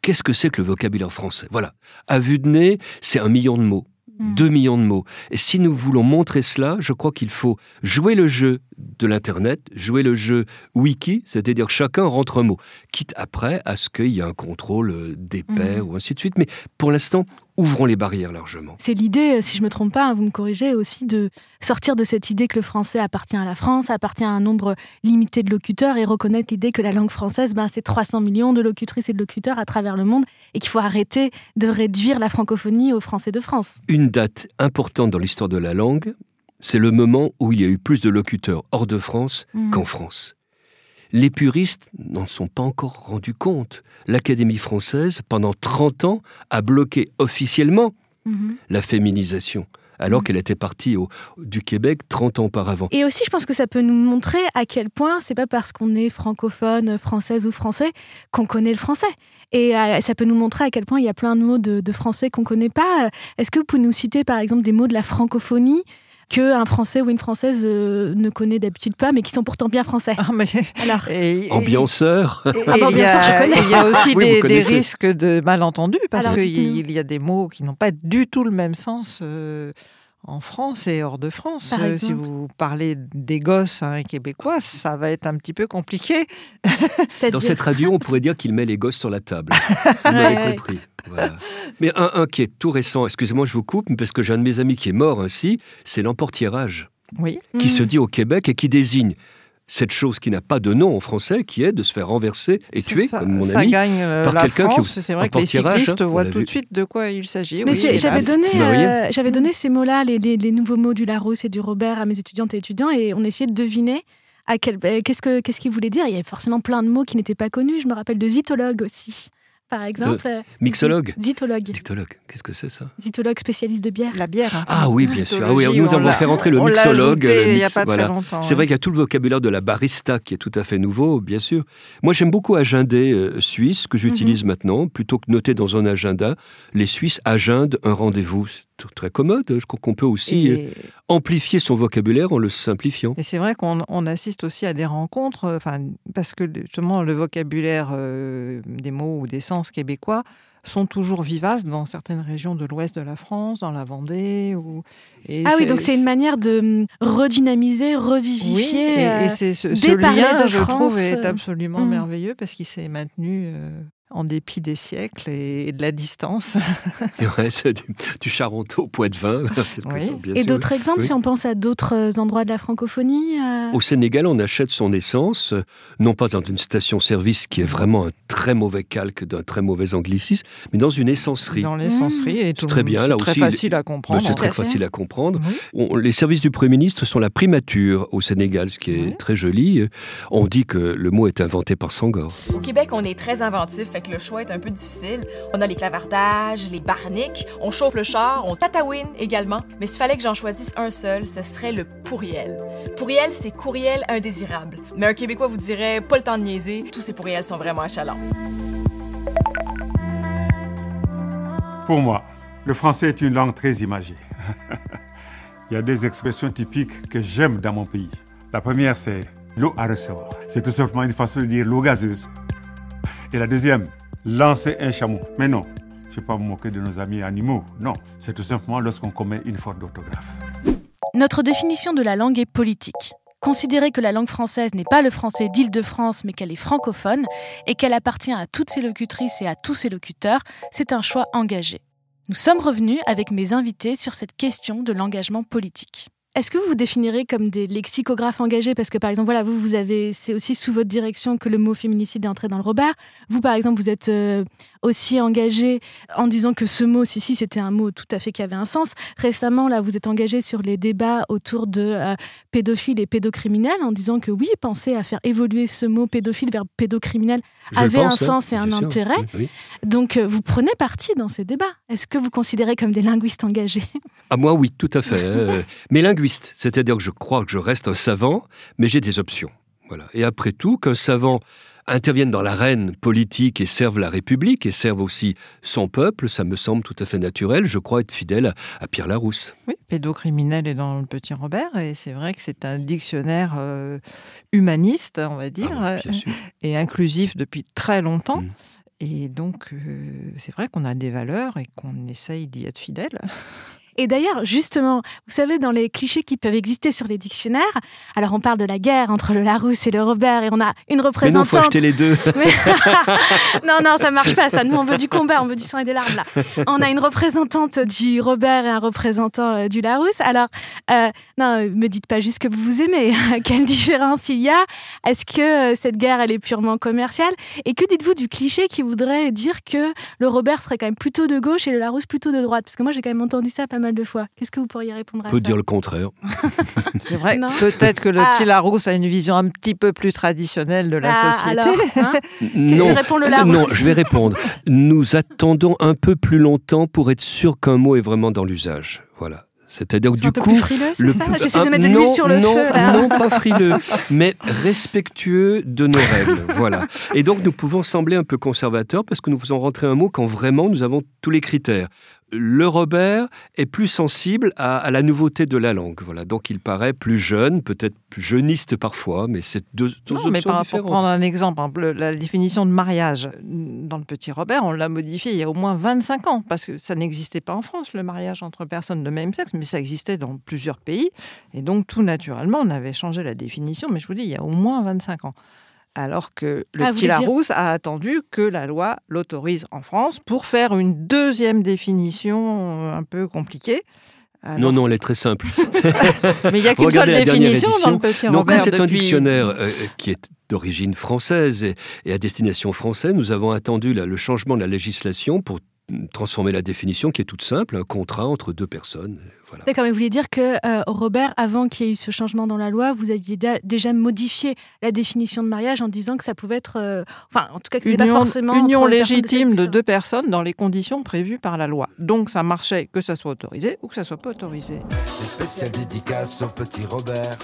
Qu'est-ce que c'est que le vocabulaire français? Voilà. À vue de nez, c'est un million de mots. 2 hmm. millions de mots. Et si nous voulons montrer cela, je crois qu'il faut jouer le jeu de l'Internet, jouer le jeu wiki, c'est-à-dire que chacun rentre un mot, quitte après à ce qu'il y ait un contrôle euh, des pairs hmm. ou ainsi de suite. Mais pour l'instant, ouvrons les barrières largement. C'est l'idée, si je ne me trompe pas, hein, vous me corrigez aussi, de sortir de cette idée que le français appartient à la France, appartient à un nombre limité de locuteurs et reconnaître l'idée que la langue française, ben, c'est 300 millions de locutrices et de locuteurs à travers le monde et qu'il faut arrêter de réduire la francophonie aux Français de France. Une date importante dans l'histoire de la langue, c'est le moment où il y a eu plus de locuteurs hors de France mmh. qu'en France les puristes n'en sont pas encore rendus compte. L'Académie française, pendant 30 ans, a bloqué officiellement mhm. la féminisation alors mhm. qu'elle était partie du Québec 30 ans auparavant. Et aussi, je pense que ça peut nous montrer à quel point c'est pas parce qu'on est francophone, française ou français qu'on connaît le français. Et euh, ça peut nous montrer à quel point il y a plein de mots de, de français qu'on connaît pas. Est-ce que vous pouvez nous citer par exemple des mots de la francophonie qu'un Français ou une Française euh, ne connaît d'habitude pas, mais qui sont pourtant bien français. Ah, mais... Alors, ambianceur. Ah, il, y a, aussi des, risques de malentendus, parce qu'il y a des mots qui n'ont pas du tout le même sens. Euh, en France et hors de France. Euh, si vous parlez des gosses hein, québécois, ça va être un petit peu compliqué. Dans cette radio, on pourrait dire qu'il met les gosses sur la table. Vous m'avez compris. Mais un, qui est tout récent, excusez-moi, je vous coupe, parce que j'ai un de mes amis qui est mort ainsi, c'est l'emportiérage. Oui. Qui se mm. dit au Québec et qui désigne cette chose qui n'a pas de nom en français, qui est de se faire renverser et tuer, comme mon ça ami, gagne euh, par quelqu'un qui C'est vrai que les cyclistes voient tout de suite de quoi il s'agit. Mais j'avais donné, euh, j'avais donné ces mots-là, les, les, nouveaux mots du Larousse et du Robert à mes étudiantes et étudiants, et on essayait de deviner euh, qu'est-ce que qu'est-ce qu'il voulait dire. Il y avait forcément plein de mots qui n'étaient pas connus. Je me rappelle de zytologue aussi par exemple. Euh, mixologue Zytologue. Zytologue, qu'est-ce que c'est ça? Zytologue spécialiste de bière. La bière. Hein. Ah oui, bien sûr. Ah oui, nous avons fait rentrer le mixologue. il n'y a pas très longtemps. C'est vrai qu'il y a tout le vocabulaire de la barista qui est tout à fait nouveau, bien sûr. Moi, j'aime beaucoup agendé euh, suisse, que j'utilise mhm. maintenant, plutôt que noter dans un agenda. Les Suisses agendent un rendez-vous très commode. Je crois qu'on peut aussi euh, amplifier son vocabulaire en le simplifiant. Et c'est vrai qu'on assiste aussi à des rencontres, euh, enfin, parce que justement le vocabulaire euh, des mots ou des sens québécois sont toujours vivaces dans certaines régions de l'ouest de la France, dans la Vendée. Ou... ah oui, donc c'est une manière de hum, redynamiser, revivifier. Oui, et, c'est ce, lien, je trouve, est absolument hum. merveilleux parce qu'il s'est maintenu en dépit des siècles et, de la distance. ouais, c'est du, du, Charenton au Poitvin. Oui. et d'autres exemples, si on pense à d'autres euh, endroits de la francophonie euh Au Sénégal, on achète son essence, non pas dans une station-service qui est vraiment un très mauvais calque d'un très mauvais anglicisme, mais dans une essencerie. Dans l'essencerie, et tout très bien. Là très facile à comprendre. C'est très facile à comprendre. les services du Premier ministre sont la primature au Sénégal, ce qui est très joli. On dit que le mot est inventé par Sangor. Au Québec, on est très inventif le choix est un peu difficile. On a les clavardages, les barniques, on chauffe le char, on tatawine également. Mais s'il fallait que j'en choisisse un seul, ce serait le pourriel. Pourriel, c'est courriel indésirable. Mais un Québécois vous dirait pas le temps de niaiser, tous ces pourriels sont vraiment achalants. Pour moi, le français est une langue très imagée. Il y a des expressions typiques que j'aime dans mon pays. La première, c'est l'eau à ressort. C'est tout simplement une façon de dire l'eau gazeuse. Et la deuxième, lancer un chameau. Mais non, je ne vais pas me moquer de nos amis animaux. Non, c'est tout simplement lorsqu'on commet une faute d'orthographe. Notre définition de la langue est politique. Considérer que la langue française n'est pas le français d'Île-de-France, mais qu'elle est francophone et qu'elle appartient à toutes ses locutrices et à tous ses locuteurs, c'est un choix engagé. Nous sommes revenus avec mes invités sur cette question de l'engagement politique. Est-ce que vous vous définirez comme des lexicographes engagés? Parce que par exemple, voilà, vous, vous avez, c'est aussi sous votre direction que le mot féminicide est entré dans le Robert. Vous, par exemple, vous êtes euh, aussi engagé en disant que ce mot, si, si, c'était un mot tout à fait qui avait un sens. Récemment, là, vous êtes engagé sur les débats autour de euh, pédophiles et pédocriminels en disant que oui, penser à faire évoluer ce mot pédophile vers pédocriminel avait un hein, sens et un intérêt. Donc, euh, vous prenez parti dans ces débats. Est-ce que vous considérez comme des linguistes engagés? À moi, oui, tout à fait. Hein. Mais linguiste, c'est-à-dire que je crois que je reste un savant, mais j'ai des options. Voilà. Et après tout, qu'un savant intervienne dans l'arène politique et serve la République et serve aussi son peuple, ça me semble tout à fait naturel. Je crois être fidèle à Pierre Larousse. Oui, pédocriminel est dans le Petit Robert et c'est vrai que c'est un dictionnaire euh, humaniste, on va dire, ah et inclusif depuis très longtemps. Mm. Et donc, euh, c'est vrai qu'on a des valeurs et qu'on essaye d'y être fidèle. Et d'ailleurs, justement, vous savez, dans les clichés qui peuvent exister sur les dictionnaires, alors on parle de la guerre entre le Larousse et le Robert, et on a une représentante. Mais non, faut acheter les deux. non, non, ça marche pas. Ça, nous, on veut du combat, on veut du sang et des larmes là. On a une représentante du Robert et un représentant euh, du Larousse. Alors, euh, non, me dites pas juste que vous vous aimez. Quelle différence il y a? Est-ce que euh, cette guerre, elle est purement commerciale? Et que dites-vous du cliché qui voudrait dire que le Robert serait quand même plutôt de gauche et le Larousse plutôt de droite? Parce que moi, j'ai quand même entendu ça pas mal de fois. Qu'est-ce que vous pourriez répondre à ça On peut dire le contraire. C'est vrai. Peut-être que le ah. petit Larousse a une vision un petit peu plus traditionnelle de la ah, société. Hein non, répond le Larousse non, je vais répondre. Nous attendons un peu plus longtemps pour être sûr qu'un mot est vraiment dans l'usage. Voilà. C'est-à-dire du coup, frileux, le ça J'essaie de mettre de l'huile sur le non, feu. Non, pas frileux, mais respectueux de nos règles. voilà. Et donc nous pouvons sembler un peu conservateurs parce que nous faisons rentrer un mot quand vraiment nous avons tous les critères le Robert est plus sensible à, la nouveauté de la langue. Voilà, donc il paraît plus jeune, peut-être plus jeuniste parfois, mais c'est deux, deux non, mais par, Pour prendre un exemple, hein, la définition de mariage dans le Petit Robert, on l'a modifié il y a au moins 25 ans, parce que ça n'existait pas en France, le mariage entre personnes de même sexe, mais ça existait dans plusieurs pays, et donc tout naturellement, on avait changé la définition, mais je vous dis, il y a au moins 25 ans alors que le ah, petit Larousse a attendu que la loi l'autorise en France pour faire une deuxième définition euh, un peu compliquée. Non, non, elle est très simple. Mais il n'y a qu'une seule définition dans le petit Donc, c'est un dictionnaire euh, qui est d'origine française et, à destination française, nous avons attendu le changement de la législation pour transformer la définition qui est toute simple, un contrat entre deux personnes. D'accord, mais vous voulez dire que euh, Robert, avant qu'il y ait eu ce changement dans la loi, vous aviez déjà modifié la définition de mariage en disant que ça pouvait être, euh, enfin, en tout cas, que c'était pas forcément union légitime de, deux personnes dans les conditions prévues par la loi. Donc, ça marchait que ça soit autorisé ou que ça soit pas autorisé. Spécial dédicace au petit Robert.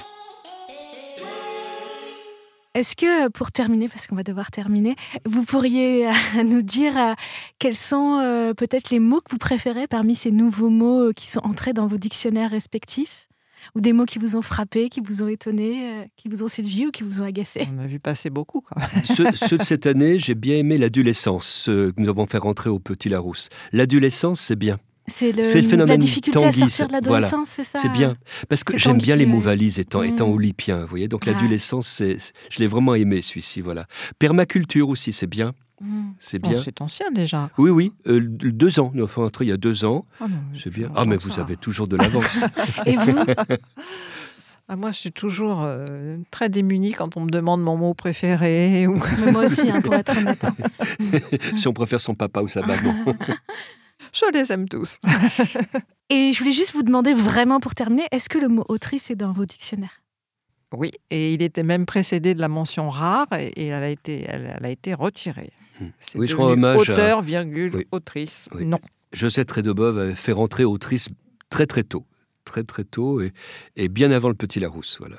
Est-ce que, pour terminer, parce qu'on va devoir terminer, vous pourriez euh, nous dire euh, quels sont euh, peut-être les mots que vous préférez parmi ces nouveaux mots qui sont entrés dans vos dictionnaires respectifs? Ou des mots qui vous ont frappé, qui vous ont étonné, qui vous ont séduit ou qui vous ont agacé? On a vu passer beaucoup quand même. ceux, de cette année, j'ai bien aimé l'adolescence que nous avons fait rentrer au Petit Larousse. L'adolescence, c'est bien. C'est le, phénomène la difficulté à sortir de l'adolescence, c'est ça C'est bien. Parce que j'aime bien les mots valises étant, mmh. étant olypien, vous voyez. Donc l'adolescence, je l'ai vraiment aimé celui-ci, voilà. Permaculture aussi, c'est bien. Mmh. C'est bien. c'est ancien déjà. Oui, oui. Euh, deux ans. Nous avons entré il y a deux ans. Oh c'est bien. Ah, mais vous avez toujours de l'avance. Et vous? Ah, moi, je suis toujours euh, très démunie quand on me demande mon mot préféré. Ou... moi aussi, hein, pour être honnête. Hein. si on préfère son papa ou sa maman. Je les aime tous. et je voulais juste vous demander vraiment pour terminer, est-ce que le mot autrice est dans vos dictionnaires? Oui, et il était même précédé de la mention rare et elle a été, elle, a été retirée. Hmm. Oui, je rends hommage auteur, virgule, autrice. Non. Josette Redobov avait fait rentrer autrice très très tôt, très très tôt et, et bien avant le Petit Larousse, voilà.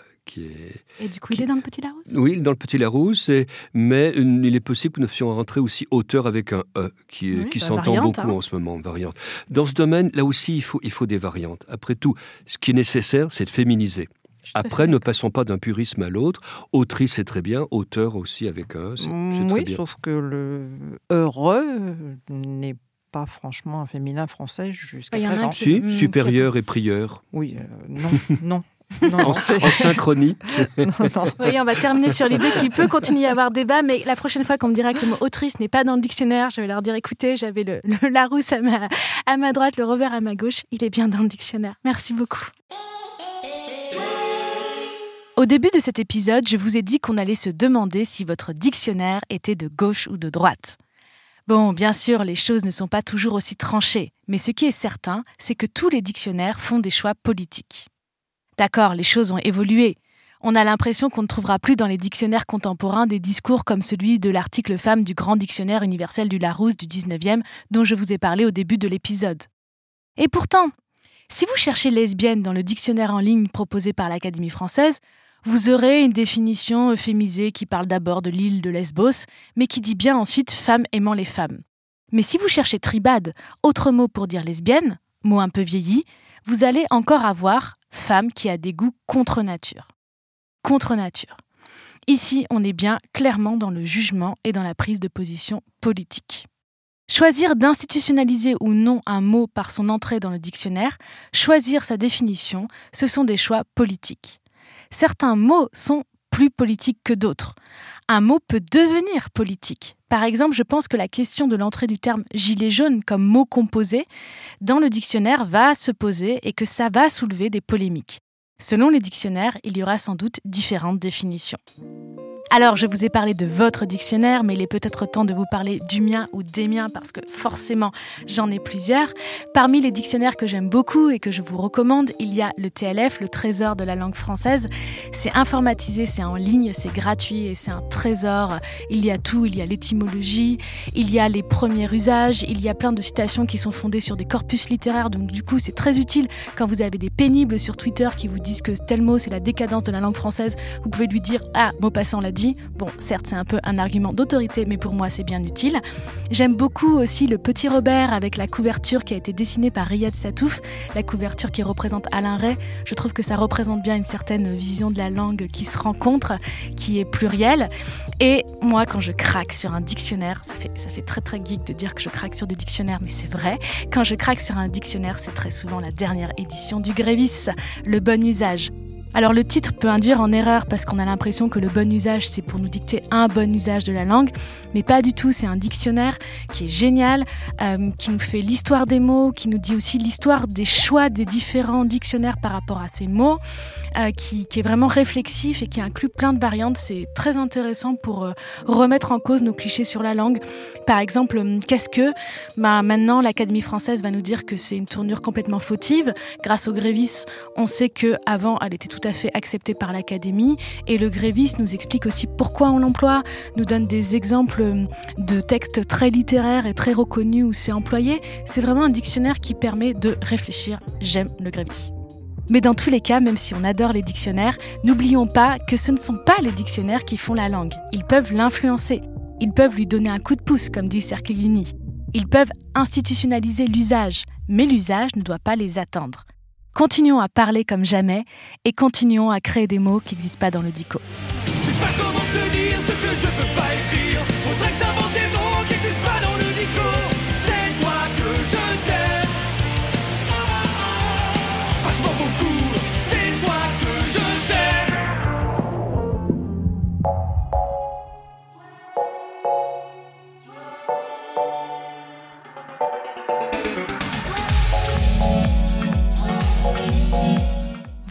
Et du coup, il est dans le Petit Larousse? Oui, dans le Petit Larousse, mais il est possible que nous fassions rentrer aussi auteur avec un E, qui, qui bah, s'entend beaucoup hein. en ce moment, variante. Dans ce domaine, là aussi, il faut, il faut des variantes. Après tout, ce qui est nécessaire, c'est de féminiser. Après, ne passons pas d'un purisme à l'autre. Autrice, c'est très bien. Auteur aussi avec un. C'est, mm, oui, sauf que le heureux n'est pas franchement un féminin français jusqu'à présent. Si, supérieur et prieur. Oui, euh, non, non. En, synchronie. Oui, on va terminer sur l'idée qu'il peut continuer à y avoir débat, mais la prochaine fois qu'on me dira que le mot autrice n'est pas dans le dictionnaire, je vais leur dire écoutez, j'avais le, Larousse à ma, à ma droite, le Robert à ma gauche, il est bien dans le dictionnaire. Merci beaucoup. Au début de cet épisode, je vous ai dit qu'on allait se demander si votre dictionnaire était de gauche ou de droite. Bon, bien sûr, les choses ne sont pas toujours aussi tranchées, mais ce qui est certain, c'est que tous les dictionnaires font des choix politiques. D'accord, les choses ont évolué. On a l'impression qu'on ne trouvera plus dans les dictionnaires contemporains des discours comme celui de l'article femme du grand dictionnaire universel du Larousse du 19e dont je vous ai parlé au début de l'épisode. Et pourtant, si vous cherchez lesbienne dans le dictionnaire en ligne proposé par l'Académie française, vous aurez une définition euphémisée qui parle d'abord de l'île de Lesbos, mais qui dit bien ensuite femme aimant les femmes. Mais si vous cherchez tribade, autre mot pour dire lesbienne, mot un peu vieilli, vous allez encore avoir femme qui a des goûts contre nature. Contre nature. Ici, on est bien clairement dans le jugement et dans la prise de position politique. Choisir d'institutionnaliser ou non un mot par son entrée dans le dictionnaire, choisir sa définition, ce sont des choix politiques. Certains mots sont plus politiques que d'autres. Un mot peut devenir politique. Par exemple, je pense que la question de l'entrée du terme gilet jaune comme mot composé dans le dictionnaire va se poser et que ça va soulever des polémiques. Selon les dictionnaires, il y aura sans doute différentes définitions. Alors, je vous ai parlé de votre dictionnaire, mais il est peut-être temps de vous parler du mien ou des miens parce que forcément, j'en ai plusieurs. Parmi les dictionnaires que j'aime beaucoup et que je vous recommande, il y a le TLF, le trésor de la langue française. C'est informatisé, c'est en ligne, c'est gratuit et c'est un trésor. Il y a tout, il y a l'étymologie, il y a les premiers usages, il y a plein de citations qui sont fondées sur des corpus littéraires. Donc du coup, c'est très utile quand vous avez des pénibles sur Twitter qui vous disent que tel mot c'est la décadence de la langue française. Vous pouvez lui dire ah, mot passant l'a dit. Bon, certes, c'est un peu un argument d'autorité, mais pour moi, c'est bien utile. J'aime beaucoup aussi le petit Robert avec la couverture qui a été dessinée par Riyad Satouf, la couverture qui représente Alain Ray. Je trouve que ça représente bien une certaine vision de la langue qui se rencontre, qui est plurielle. Et moi, quand je craque sur un dictionnaire, ça fait, ça fait très très geek de dire que je craque sur des dictionnaires, mais c'est vrai. Quand je craque sur un dictionnaire, c'est très souvent la dernière édition du Grévis, le bon usage. Alors le titre peut induire en erreur parce qu'on a l'impression que le bon usage c'est pour nous dicter un bon usage de la langue, mais pas du tout. C'est un dictionnaire qui est génial, euh, qui nous fait l'histoire des mots, qui nous dit aussi l'histoire des choix des différents dictionnaires par rapport à ces mots, euh, qui, est vraiment réflexif et qui inclut plein de variantes. C'est très intéressant pour euh, remettre en cause nos clichés sur la langue. Par exemple, qu'est-ce que bah, Maintenant, l'Académie française va nous dire que c'est une tournure complètement fautive. Grâce au Grévis, on sait que avant, elle était tout à fait acceptée par l'Académie. Et le Grévis nous explique aussi pourquoi on l'emploie, nous donne des exemples de textes très littéraires et très reconnus où c'est employé. C'est vraiment un dictionnaire qui permet de réfléchir. J'aime le Grévis. Mais dans tous les cas, même si on adore les dictionnaires, n'oublions pas que ce ne sont pas les dictionnaires qui font la langue. Ils peuvent l'influencer. Ils peuvent lui donner un coup de pouce, comme dit Cerchellini. Ils peuvent institutionnaliser l'usage, mais l'usage ne doit pas les attendre. Continuons à parler comme jamais et continuons à créer des mots qui n'existent pas dans le dico.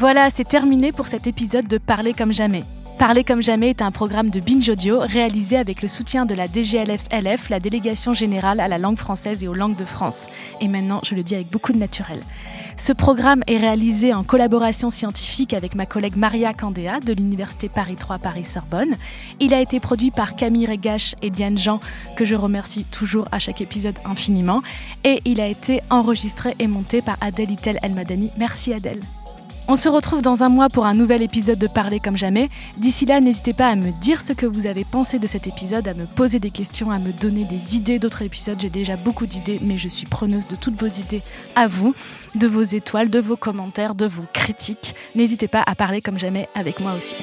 Voilà, c'est terminé pour cet épisode de Parler comme jamais. Parler comme jamais est un programme de Binge Audio réalisé avec le soutien de la DGLF-LF, la Délégation générale à la langue française et aux langues de France. Et maintenant, je le dis avec beaucoup de naturel. Ce programme est réalisé en collaboration scientifique avec ma collègue Maria Candéa de l'Université Paris 3 Paris-Sorbonne. Il a été produit par Camille Regache et Diane Jean, que je remercie toujours à chaque épisode infiniment. Et il a été enregistré et monté par Adèle Itel Elmadani. Merci Adèle. On se retrouve dans un mois pour un nouvel épisode de Parler comme jamais. D'ici là, n'hésitez pas à me dire ce que vous avez pensé de cet épisode, à me poser des questions, à me donner des idées d'autres épisodes. J'ai déjà beaucoup d'idées, mais je suis preneuse de toutes vos idées à vous, de vos étoiles, de vos commentaires, de vos critiques. N'hésitez pas à parler comme jamais avec moi aussi.